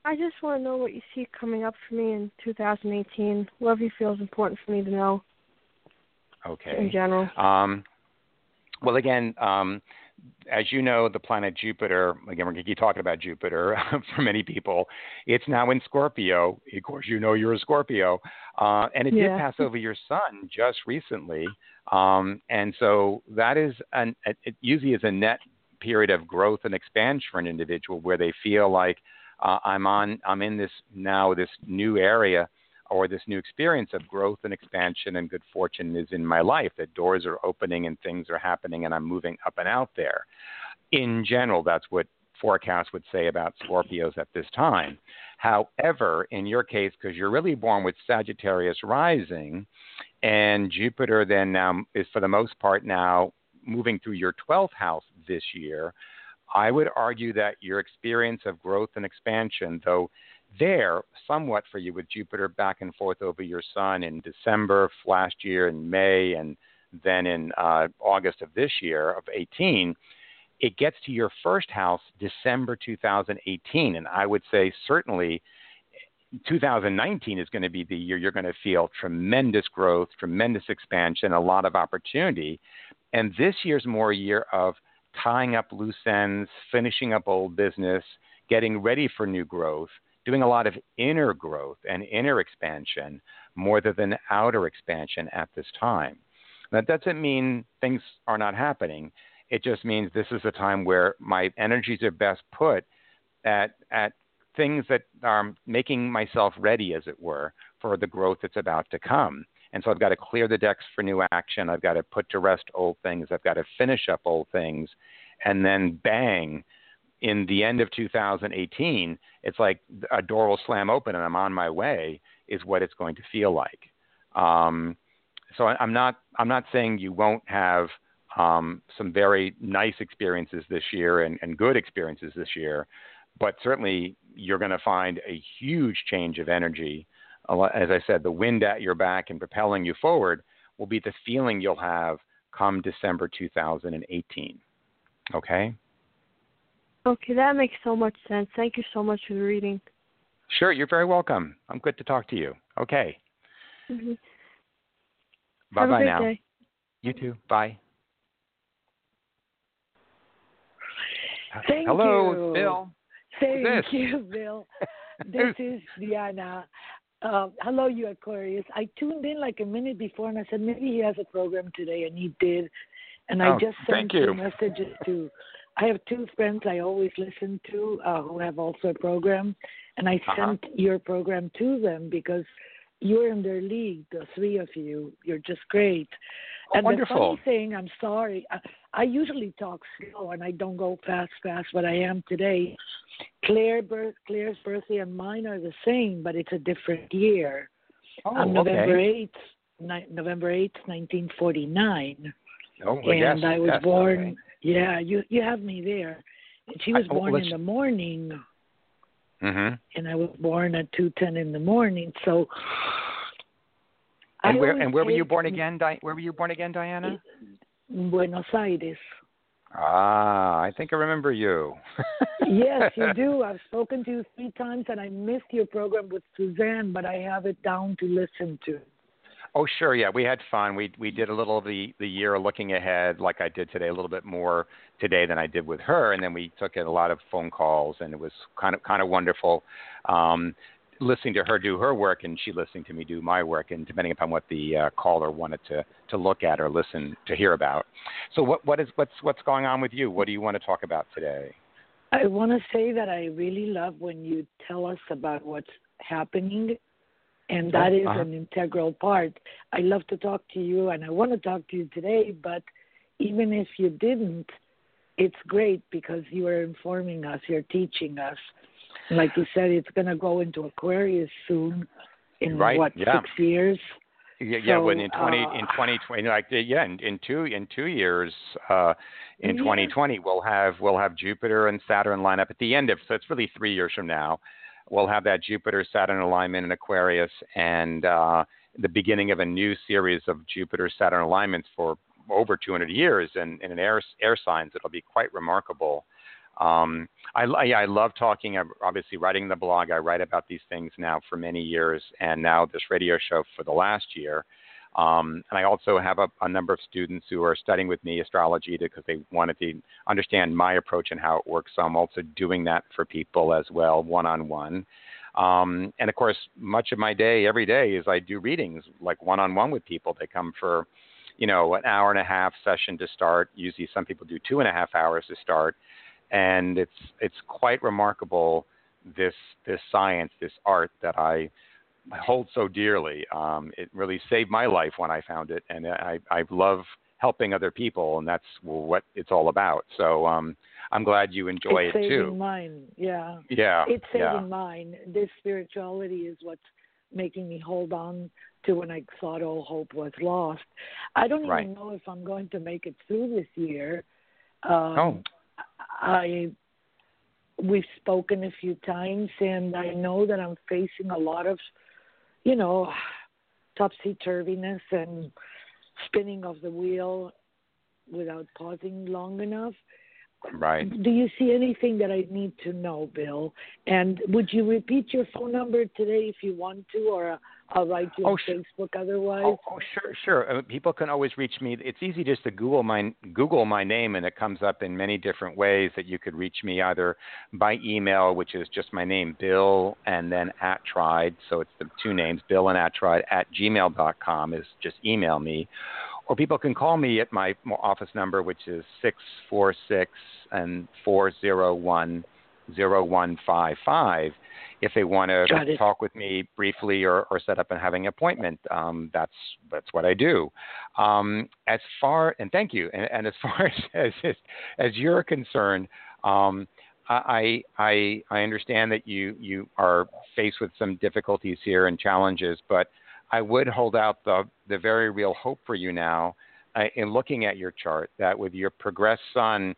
I just want to know what you see coming up for me in 2018. Whatever you feel is important for me to know. Okay. In general. Um, well, again, um, as you know, the planet Jupiter, again, we're going to keep talking about Jupiter for many people. It's now in Scorpio. Of course, you know you're a Scorpio. Uh, and it yeah. did pass over your sun just recently. Um, and so that is, an, it usually is a net period of growth and expansion for an individual where they feel like uh, I'm on, I'm in this now, this new area or this new experience of growth and expansion and good fortune is in my life, that doors are opening and things are happening and I'm moving up and out there. In general, that's what forecasts would say about Scorpios at this time. However, in your case, because you're really born with Sagittarius rising, and Jupiter then now is for the most part now moving through your 12th house this year, I would argue that your experience of growth and expansion, though there somewhat for you with Jupiter back and forth over your sun in December last year, in May, and then in uh, August of this year of 18, it gets to your first house December 2018. And I would say certainly 2019 is going to be the year you're going to feel tremendous growth, tremendous expansion, a lot of opportunity. And this year's more a year of tying up loose ends, finishing up old business, getting ready for new growth doing a lot of inner growth and inner expansion more than outer expansion at this time. That doesn't mean things are not happening. It just means this is a time where my energies are best put at, at things that are making myself ready, as it were, for the growth that's about to come. And so I've got to clear the decks for new action. I've got to put to rest old things. I've got to finish up old things. And then bang, in the end of 2018, it's like a door will slam open and I'm on my way, is what it's going to feel like. Um, so I'm not I'm not saying you won't have um, some very nice experiences this year and, and good experiences this year, but certainly you're going to find a huge change of energy. As I said, the wind at your back and propelling you forward will be the feeling you'll have come December 2018. Okay. Okay, that makes so much sense. Thank you so much for the reading. Sure, you're very welcome. I'm good to talk to you. Okay. Mm-hmm. Bye bye now. Day. You too. Bye. Thank Hello, you. Bill. Thank you, Bill. this is Diana. Uh, hello, you Aquarius. I tuned in like a minute before and I said maybe he has a program today, and he did. And I Oh, just sent you. two messages to. I have two friends I always listen to uh, who have also a program, and I Uh-huh. sent your program to them because you're in their league, the three of you. You're just great. Oh, and wonderful. the funny thing, I'm sorry, I, I usually talk slow and I don't go fast, fast, but I am today. Claire birth, Claire's birthday and mine are the same, but it's a different year. Oh, On November okay. eighth, ni- November eighth, nineteen forty nine, Oh, well, and yes, I was born. Yeah, you you have me there. And she was I- oh, born in the morning, Mhm. and I was born at two ten in the morning. So. And I where and where were you born again? Di- where were you born again, Diana? Buenos Aires. Ah, I think I remember you. yes, you do. I've spoken to you three times, and I missed your program with Suzanne, but I have it down to listen to. Oh, sure. Yeah, we had fun. We we did a little of the the year looking ahead, like I did today, a little bit more today than I did with her, and then we took a lot of phone calls, and it was kind of kind of wonderful. Um, listening to her do her work and she listening to me do my work and depending upon what the uh, caller wanted to to look at or listen to hear about so what what is what's what's going on with you what do you want to talk about today I want to say that I really love when you tell us about what's happening, and that is Uh-huh. an integral part. I love to talk to you, and I want to talk to you today, but even if you didn't, it's great because you are informing us, you're teaching us. Like you said, it's going to go into Aquarius soon in Right, what, yeah. six years? yeah, yeah So, when in 20 uh, in 2020 like yeah in, in two in two years uh in Yeah. 2020 we'll have we'll have Jupiter and Saturn line up at the end of so it's really 3 years from now we'll have that Jupiter Saturn alignment in Aquarius and uh, the beginning of a new series of Jupiter Saturn alignments for over 200 years and in, in air air signs. It'll be quite remarkable. Um, I, I love talking. I'm obviously writing the blog. I write about these things now for many years, and now this radio show for the last year. Um, and I also have a, a, number of students who are studying with me astrology because they wanted to understand my approach and how it works. So I'm also doing that for people as well, one on one. and of course, much of my day, every day, is I do readings like one on one with people. They come for, you know, an hour and a half session to start. Usually, some people do two and a half hours to start, and it's it's quite remarkable this this science, this art that I hold so dearly. Um, it really saved my life when I found it, and I, I love helping other people, and that's what it's all about. So um, I'm glad you enjoy it's it saving too. Mine, yeah, yeah, it's saving yeah. mine. This spirituality is what's making me hold on to when I thought all hope was lost. I don't even right. know if I'm going to make it through this year. Um, oh. I we've spoken a few times, and I know that I'm facing a lot of you know, topsy turviness and spinning of the wheel without pausing long enough. Right. Do you see anything that I need to know, Bill? And would you repeat your phone number today if you want to, or I'll write you oh, on sure. Facebook otherwise? Oh, oh sure, sure. Uh, people can always reach me. It's easy just to Google my Google my name, and it comes up in many different ways that you could reach me either by email, which is just my name, Bill, and then at Tried. So it's the two names, Bill and Attride at gmail.com is just email me, or people can call me at my office number, which is six four six and four zero one zero one five five. If they want to talk with me briefly or, or set up and having an appointment, um, that's that's what I do. Um, as far and thank you. And, and as far as as, as you're concerned. Um, I, I I understand that you you are faced with some difficulties here and challenges, but I would hold out the, the very real hope for you now uh, in looking at your chart that with your progressed sun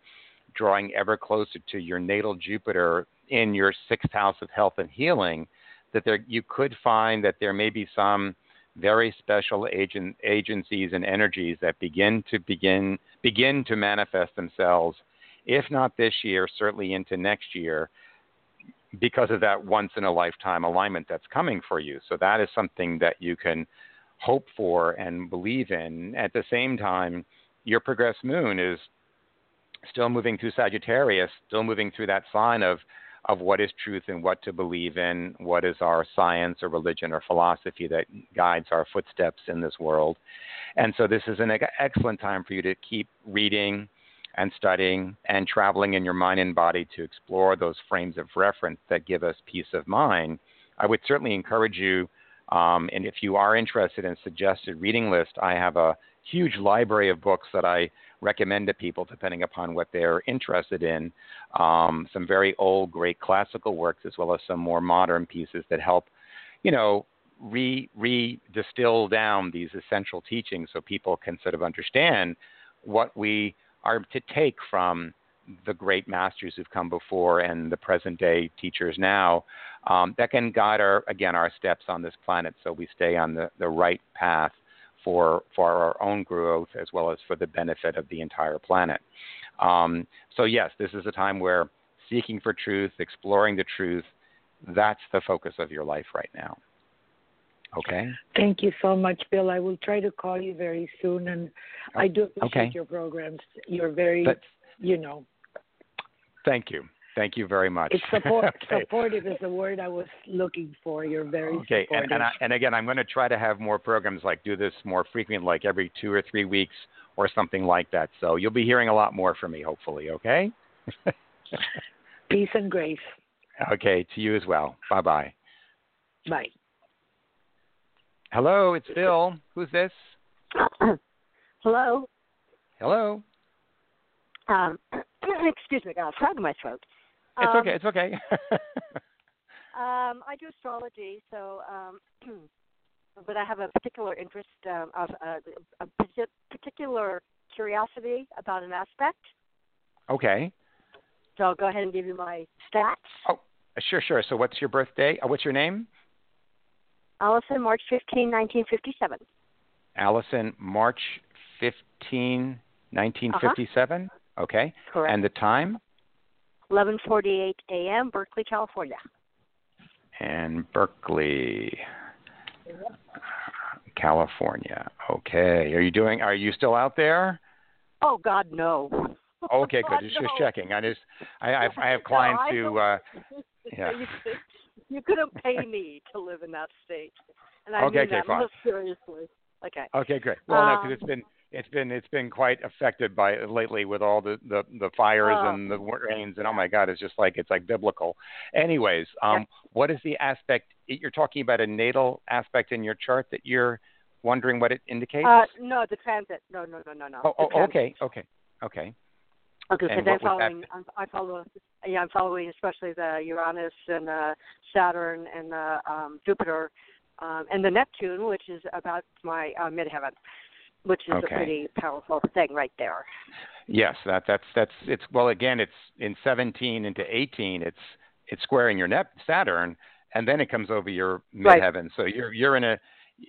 drawing ever closer to your natal Jupiter in your sixth house of health and healing, that there you could find that there may be some very special agent, agencies and energies that begin to begin begin to manifest themselves, if not this year, certainly into next year, because of that once in a lifetime alignment that's coming for you. So that is something that you can hope for and believe in. At the same time, your progressed moon is still moving through Sagittarius, still moving through that sign of of what is truth and what to believe in, what is our science or religion or philosophy that guides our footsteps in this world. And so this is an excellent time for you to keep reading, and studying and traveling in your mind and body to explore those frames of reference that give us peace of mind, I would certainly encourage you. Um, and if you are interested in suggested reading list, I have a huge library of books that I recommend to people depending upon what they're interested in. Um, some very old, great classical works, as well as some more modern pieces that help, you know, re re distill down these essential teachings so people can sort of understand what we are to take from the great masters who've come before and the present day teachers now um, that can guide our again our steps on this planet so we stay on the, the right path for for our own growth as well as for the benefit of the entire planet um, so yes this is a time where seeking for truth exploring the truth that's the focus of your life right now Okay. Thank you so much, Bill. I will try to call you very soon, and I do appreciate okay. your programs. You're very, but, you know. Thank you. Thank you very much. It's support, okay. supportive is the word I was looking for. You're very okay. supportive. And, and, I, and again, I'm going to try to have more programs like do this more frequent, like every two or three weeks or something like that. So you'll be hearing a lot more from me, hopefully. Okay. Peace and grace. Okay. To you as well. Bye-bye. Bye. Hello, it's Bill. Who's this? Hello. Hello. Um, excuse me, I got a frog in my throat. It's um, okay. It's okay. um, I do astrology, so um, but I have a particular interest um, of uh, a particular curiosity about an aspect. Okay. So I'll go ahead and give you my stats. Oh, Sure, sure. So what's your birthday? Uh, what's your name? Allison, March 15, 1957. Allison, March 15, 1957. Uh-huh. Okay. Correct. And the time? 11:48 a.m. Berkeley, California. And Berkeley, California. Okay. Are you doing? Are you still out there? Oh God, no. Okay, good. Just, no. just checking. I just, I, I, I have clients no, who, uh, yeah. you, couldn't pay me to live in that state, and I Okay, mean okay, that fine. most seriously. Okay. Okay, great. Well, no, Um, because it's been it's been it's been quite affected by lately with all the the, the fires Oh. and the rains and oh my God, it's just like it's like biblical. Anyways, um, what is the aspect you're talking about a natal aspect in your chart that you're wondering what it indicates? Uh, no, the transit. No, no, no, no, no. oh, oh, okay, okay, okay. Okay, because I'm what was that? following. I'm, I follow. Yeah, I'm following especially the Uranus and the Saturn and the um, Jupiter um, and the Neptune, which is about my uh, midheaven, which is Okay. a pretty powerful thing right there. Yes, that that's that's it's well again it's in 17 into 18 it's it's squaring your net Saturn and then it comes over your Right. midheaven. So you're you're in a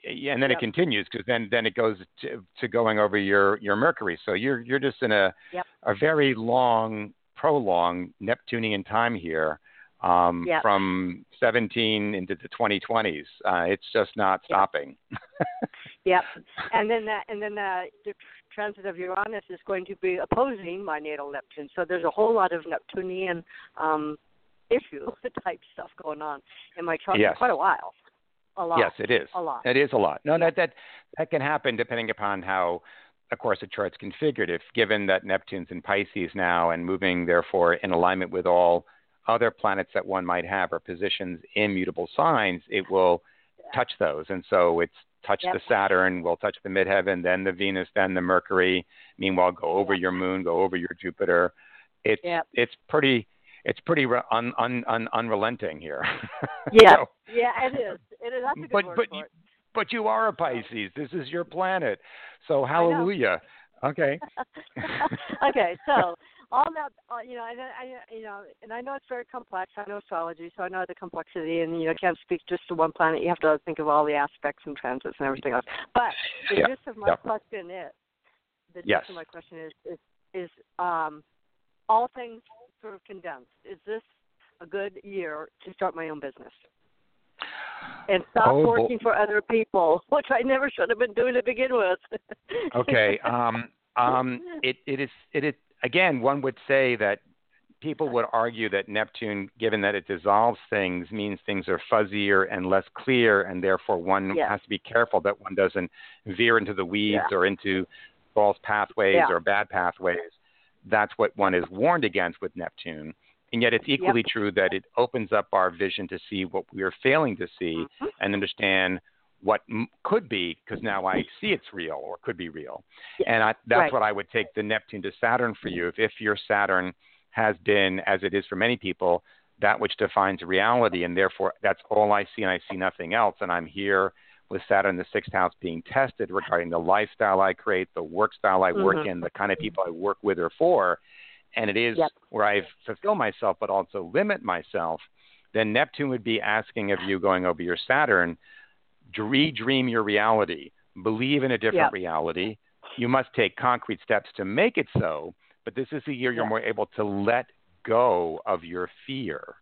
and then Yep. it continues because then then it goes to, to going over your your Mercury. So you're you're just in a Yep. a very long prolonged Neptunian time here um, Yep. from 17 into the 2020s. Uh, it's just not stopping. Yep. and then that, and then the, the transit of Uranus is going to be opposing my natal Neptune. So there's a whole lot of Neptunian um, issue type stuff going on in my chart Yes. for quite a while. A lot. Yes, it is. A lot. It is a lot. No, that that that can happen depending upon how, of course, a chart's configured. If given that Neptune's in Pisces now and moving therefore in alignment with all other planets that one might have or positions in mutable signs, it will touch those. And so it's touch Yep. the Saturn, will touch the midheaven, then the Venus, then the Mercury. Meanwhile, go over your Moon, go over your Jupiter. It's Yep. it's pretty it's pretty re- un, un, un, unrelenting here. Yeah. So- Yeah, it is. It is. That's a good But- word but you- but you are a Pisces. This is your planet. So hallelujah. Okay. okay, so all that, uh, you know, I, I, you know, and I know it's very complex. I know astrology, so I know the complexity, and you know, can't speak just to one planet. You have to think of all the aspects and transits and everything else. But the Yeah, gist of my yeah. question is, the gist of my question is, is, is um, all things sort of condensed. Is this a good year to start my own business? And stop Oh, working for other people, which I never should have been doing to begin with. Okay. Um, um, it, it is it is again. One would say that people would argue that Neptune, given that it dissolves things, means things are fuzzier and less clear, and therefore one Yes. has to be careful that one doesn't veer into the weeds Yeah. or into false pathways Yeah. or bad pathways. That's what one is warned against with Neptune. And yet, it's equally true that it opens up our vision to see what we are failing to see Mhm. and understand what m- could be, because now I see it's real or could be real. And I, that's Right. what I would take the Neptune to Saturn for you. If, if your Saturn has been, as it is for many people, that which defines reality, and therefore that's all I see, and I see nothing else. And I'm here with Saturn the sixth house being tested regarding the lifestyle I create, the work style I work Mhm. in, the kind of people I work with or for. And it is Yep. where I fulfill myself, but also limit myself. Then Neptune would be asking of you, going over your Saturn, redream your reality, believe in a different Yep. reality. You must take concrete steps to make it so, but this is the year you're more able to let go of your fear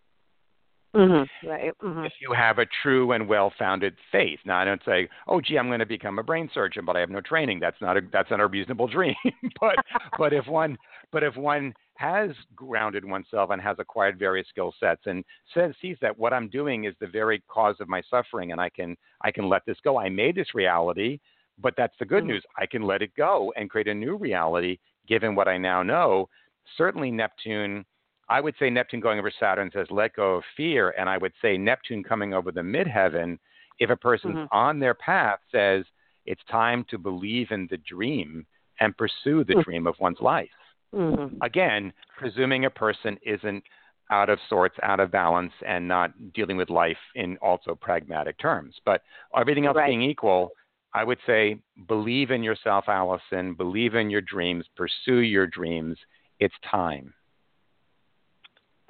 Mm-hmm. Right. Mm-hmm. if you have a true and well-founded faith. Now, I don't say, "Oh, gee, I'm going to become a brain surgeon," but I have no training. That's not a that's not a reasonable dream. but but if one but if one has grounded oneself and has acquired various skill sets and says sees that what I'm doing is the very cause of my suffering, and I can I can let this go. I made this reality, but that's the good Mhm. news. I can let it go and create a new reality given what I now know. Certainly, Neptune. I would say Neptune going over Saturn says let go of fear, and I would say Neptune coming over the midheaven, if a person's Mhm. on their path, says it's time to believe in the dream and pursue the Mm. dream of one's life. Mm-hmm. Again, presuming a person isn't out of sorts, out of balance, and not dealing with life in also pragmatic terms. But everything else Right. being equal, I would say believe in yourself, Allison. Believe in your dreams. Pursue your dreams. It's time.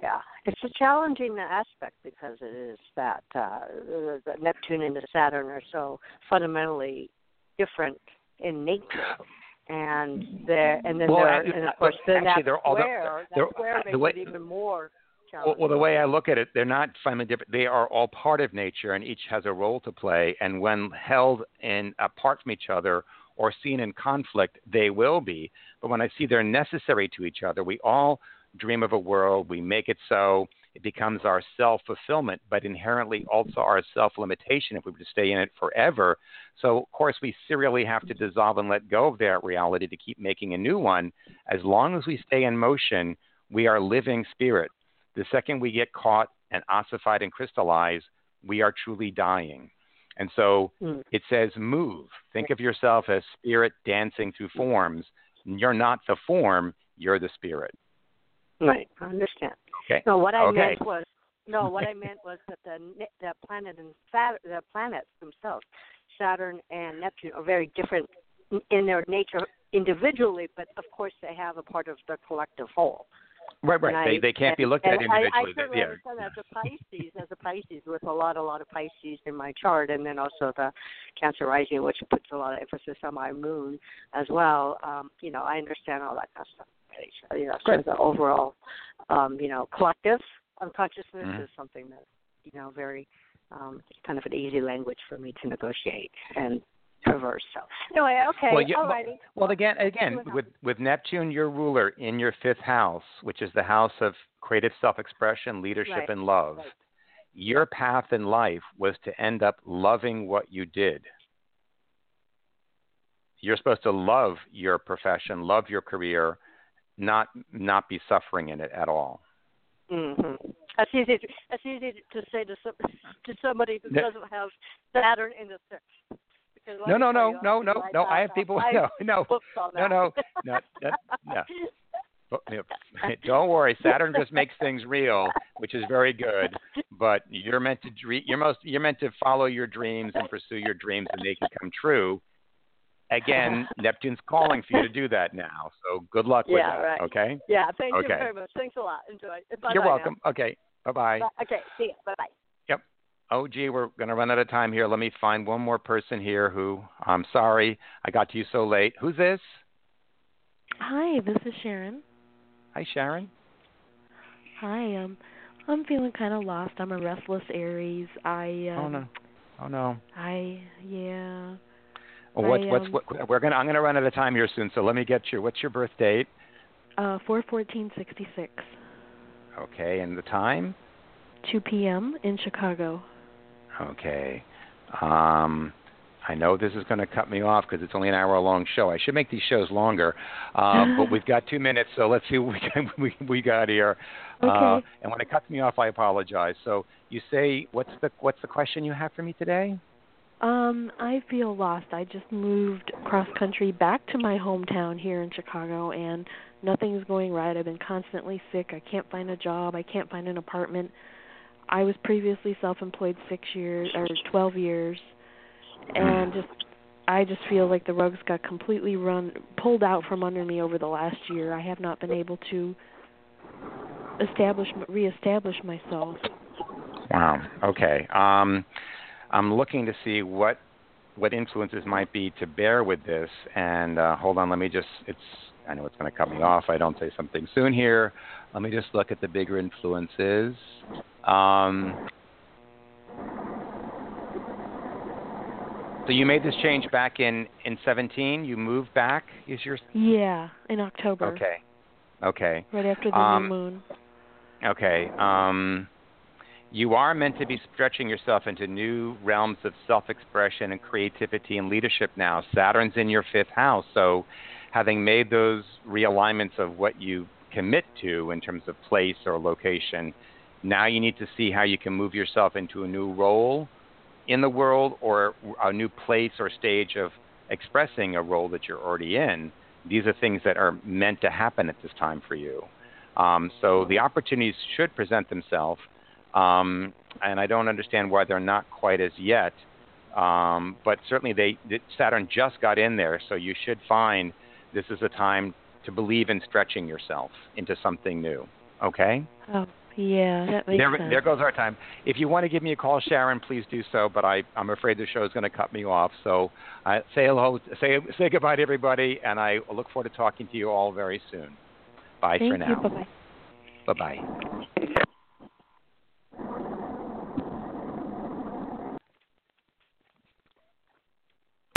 Yeah. it's a challenging aspect because it is that uh, Neptune and the Saturn are so fundamentally different in nature, and mm-hmm. there and then well, there and of uh, course then actually, that they're all square, they're, that square the makes way, it even more. Well, well, the way I look at it, they're not fundamentally different. They are all part of nature, and each has a role to play. And when held in apart from each other or seen in conflict, they will be. But when I see they're necessary to each other, we all dream of a world, we make it so, it becomes our self fulfillment, but inherently also our self limitation if we were to stay in it forever. So, of course, we serially have to dissolve and let go of that reality to keep making a new one. As long as we stay in motion, we are living spirit. The second we get caught and ossified and crystallized, we are truly dying. And so mm. it says move. Think of yourself as spirit dancing through forms. You're not the form, you're the spirit. Right, I understand. Okay. No, what I okay. meant was no, what I meant was that the the planet and Saturn, the planets themselves, Saturn and Neptune, are very different in their nature individually, but of course they have a part of the collective whole. Right, right. And they I, they can't and, be looked at individually. I, I certainly yeah. understand as a Pisces, as a Pisces with a lot, a lot of Pisces in my chart, and then also the Cancer rising, which puts a lot of emphasis on my moon as well. Um, you know, I understand all that kind of stuff. You know, so the overall, um, you know, collective unconsciousness mm-hmm. is something that you know very um, kind of an easy language for me to negotiate and traverse. So anyway, okay, well, you, alrighty. Well, again, again, with with Neptune, your ruler in your fifth house, which is the house of creative self-expression, leadership, right. and love. Right. Your path in life was to end up loving what you did. You're supposed to love your profession, love your career, not not be suffering in it at all. Mm-hmm. That's easy. To, that's easy to say to some, to somebody who doesn't have Saturn in the sixth. No, no, no, no, no, no. I have people. No, no, no, no, no, no. Don't worry, Saturn just makes things real, which is very good. But you're meant to dream. You're most. You're meant to follow your dreams and pursue your dreams, and they can come true. Again, Neptune's calling for you to do that now. So good luck with yeah, that. Right. Okay. Yeah. Thank okay. you very much. Thanks a lot. Enjoy. Bye You're welcome. Now. Okay. Bye-bye. Okay. See you. Bye bye. Yep. Oh, gee, we're going to run out of time here. Let me find one more person here who, I'm sorry, I got to you so late. Who's this? Hi, this is Sharon. Hi, Sharon. Hi, um, I'm feeling kind of lost. I'm a restless Aries. I um, oh no, oh no. I yeah. Well, what's I, what's um, what, we're gonna I'm gonna run out of time here soon. So let me get your. What's your birth date? Uh, four fourteen sixty six. Okay, and the time? Two p.m. in Chicago. Okay. Um, I know this is going to cut me off because it's only an hour long show. I should make these shows longer, um, but we've got two minutes, so let's see what we can, we, we got here. Okay. Uh, and when it cuts me off, I apologize. So you say, what's the what's the question you have for me today? Um, I feel lost. I just moved cross country back to my hometown here in Chicago, and nothing's going right. I've been constantly sick. I can't find a job. I can't find an apartment. I was previously self-employed six years or twelve years, and just I just feel like the rugs got completely run pulled out from under me over the last year. I have not been able to establish reestablish myself. Wow. Okay. Um, I'm looking to see what what influences might be to bear with this. And uh, hold on, let me just. It's. I know it's going to cut me off. I don't say something soon here. Let me just look at the bigger influences. Um, so you made this change back in in 17. You moved back. Is your Yeah, in October. okay? Okay. Right after the Um, new moon. Okay. Um, you are meant to be stretching yourself into new realms of self expression and creativity and leadership now. Saturn's in your fifth house. So, having made those realignments of what you commit to in terms of place or location, now you need to see how you can move yourself into a new role in the world or a new place or stage of expressing a role that you're already in. These are things that are meant to happen at this time for you. Um, so the opportunities should present themselves, um, and I don't understand why they're not quite as yet. Um, but certainly, they Saturn just got in there, so you should find this is a time to believe in stretching yourself into something new. Okay. Oh, yeah, that makes there, sense. there goes our time. If you want to give me a call, Sharon, please do so. But I, I'm afraid the show is going to cut me off. So I say hello, say say goodbye to everybody, and I look forward to talking to you all very soon. Bye Thank for now. Bye bye. Bye bye.